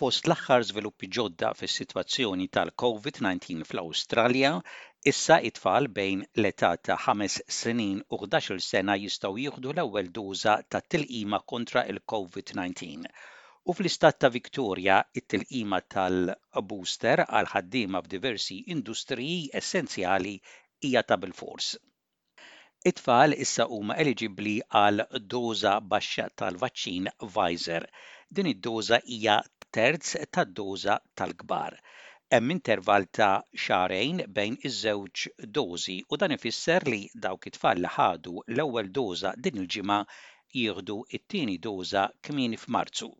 Fost l-aħħar żviluppi ġodda fis-sitwazzjoni tal-COVID-19 fl-Awstralja, issa t-tfal bejn l-età ta' ħames snin u ħdax-il sena jistgħu jieħdu l-ewwel doża tat-tilqima kontra l-COVID-19. u fl-Istat ta' Victoria t-tilqima tal-booster għal ħaddiema f'diversi industriji essenzjali hija ta' bilfors. It-tfal issa huma eliġibbli għal doża baxxa tal-vaċċin Pfizer. Din id-doża hija terz tad-doża tal-kbar. Hemm intervall ta' xahrejn bejn iż-żewġ dożi u dan ifisser li dawk it-tfal li ħadu l-ewwel doża din il-ġimgħa jieħdu t-tieni doża kmieni f'Marzu.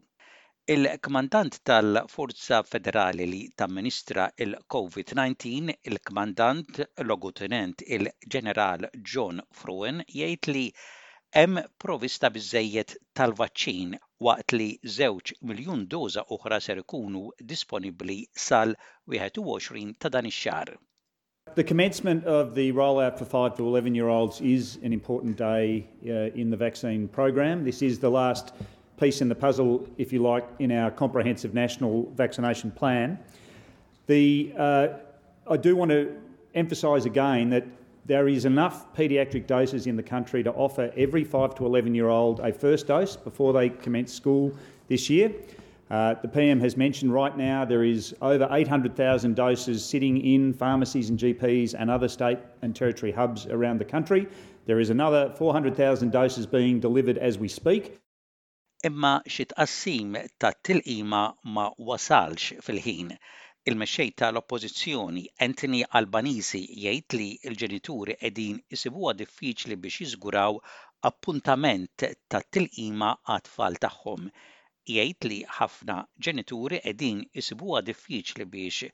Il-Kmandant tal-Forza Federali li Tamministra l-COVID-19, il-Kmandant Logutenent il-Ġeneral John Fruin jgħid li hemm provista biżżejjed tal-vaċċin waqt li żewġ miljun doża oħra ser ikunu disponibbli sal-21 ta' dan ix-xahar. The commencement of the rollout for 5 to 11 year olds is an important day uh, in the vaccine program. This is the last piece in the puzzle, if you like, in our comprehensive national vaccination plan. The, uh, I do want to emphasise again that there is enough paediatric doses in the country to offer every 5 to 11 year old a first dose before they commence school this year. The PM has mentioned right now there is over 800,000 doses sitting in pharmacies and GPs and other state and territory hubs around the country. There is another 400,000 doses being delivered as we speak. Imma xi tqassim ta' tilqima ma wasalx fil-ħin. Il-Mexxej ta' l-Oppożizzjoni Anthony Albanese jgħid li l-ġenituri qegħdin isibuha diffiċli biex jiżguraw appuntament ta' tilqima għat-tfal tagħhom. Jgħid li ħafna ġenituri qegħdin isibuha diffiċli biex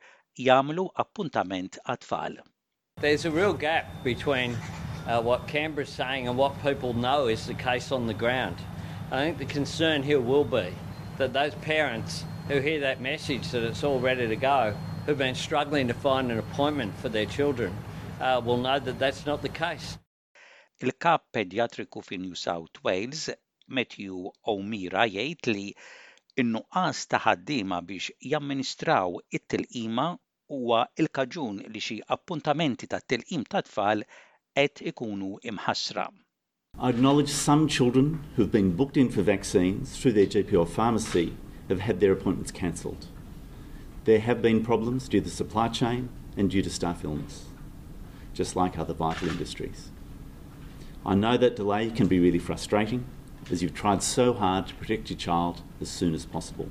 jagħmlu appuntament għat-tfal. There's a real gap between uh, what Canberra's saying and what people know is the case on the ground. I think the concern here will be that those parents who hear that message that it's all ready to go, who've been struggling to find an appointment for their children, uh, will know that that's not the case. Il-Kap Pedjatriku fi New South Wales, Matthew O'Meara jgħid li n-nuqqas ta' ħaddiema biex jamministraw it-tilqima huwa l-kaġun li xi appuntamenti tat-tilqim tat-tfal qed ikunu mħassra. I acknowledge some children who have been booked in for vaccines through their GP or pharmacy have had their appointments cancelled. There have been problems due to supply chain and due to staff illness. just like other vital industries. I know that delay can be really frustrating as you've tried so hard to protect your child as soon as possible.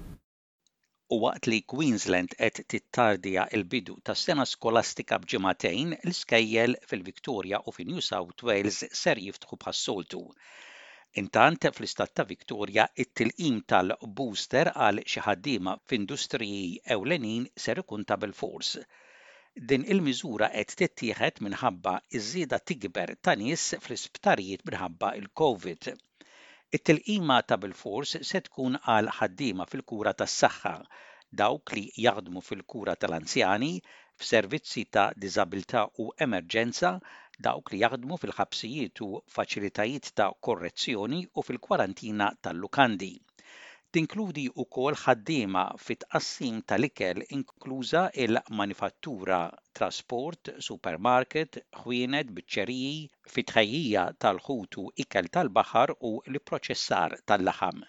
U waqt li Queensland qed tittardja l-bidu tas-sena skolastika b'ġimagħtejn, l-iskejjel fil-Victoria u fi New South Wales ser jiftħu bħas-soltu. Intant, fl-istat ta' Victoria, it-tilqim tal-booster għal xi ħaddiema f'industriji ewlenin ser ikun ta' bilfors. Din il-miżura qed tittieħed minħabba ż-żieda tikber ta' nies fl-isptarijiet minħabba l-Covid. It-tilqima ta' bilfors se tkun għal ħaddiema fil-kura tas-saħħa, dawk li jaħdmu fil-kura tal-anzjani, f'servizzi ta' diżabilità u emerġenza, dawk li jaħdmu fil-ħabsijiet u faċilitajiet ta' korrezzjoni u fil-kwarantina tal-lukandi. Tinkludi wkoll ħaddiema fit-tqassim tal-ikel inkluża l-manifattura, trasport, supermarket, ħwienet, biċċeriji, fit-tħejjija tal-ħut u ikel tal-baħar u l-ipproċessar tal-laħam.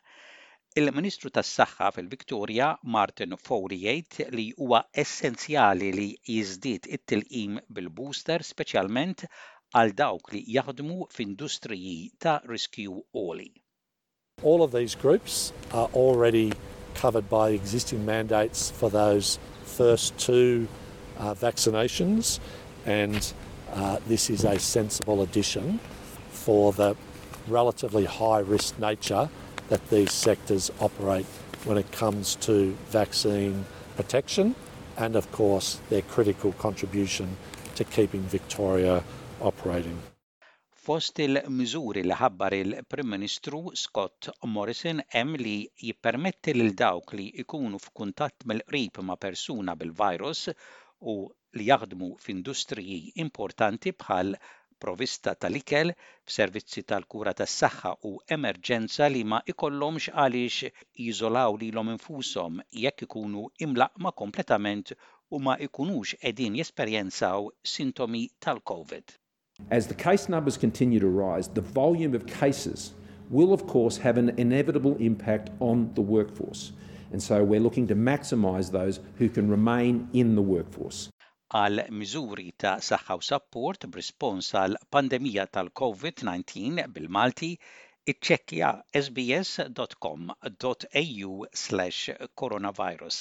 Il-Ministru tas-Saħħa fil-Victoria, Martin Foley jgħid li huwa essenzjali li jiżdied it-tilqim bil-booster speċjalment għal dawk li jaħdmu f'industriji ta' riskju għoli. All of these groups are already covered by existing mandates for those first two uh, vaccinations and uh, this is a sensible addition for the relatively high risk nature that these sectors operate when it comes to vaccine protection and, of course, their critical contribution to keeping Victoria operating. Fost il-miżuri li ħabbar il-Prim Ministru Scott Morrison hemm li jippermetti lil dawk li jkunu f'kuntatt mill-qrib ma' persuna bil-virus u li jaħdmu f'industriji importanti bħal provista tal-ikel, f'servizzi tal-kura tas-saħħa u emerġenza li ma jkollhomx għaliex jiżolaw lilhom infushom jekk ikunu imlaqqma kompletament u ma jkunux qegħdin jesperjenzaw sintomi tal-Covid. As the case numbers continue to rise, the volume of cases will of course have an inevitable impact on the workforce and so we're looking to maximise those who can remain in the workforce. għal miżuri ta' saħħa u sapport b'rispons għall-pandemija tal-COVID-19 bil-Malti, iċċekkja sbs dot com dot au slash coronavirus.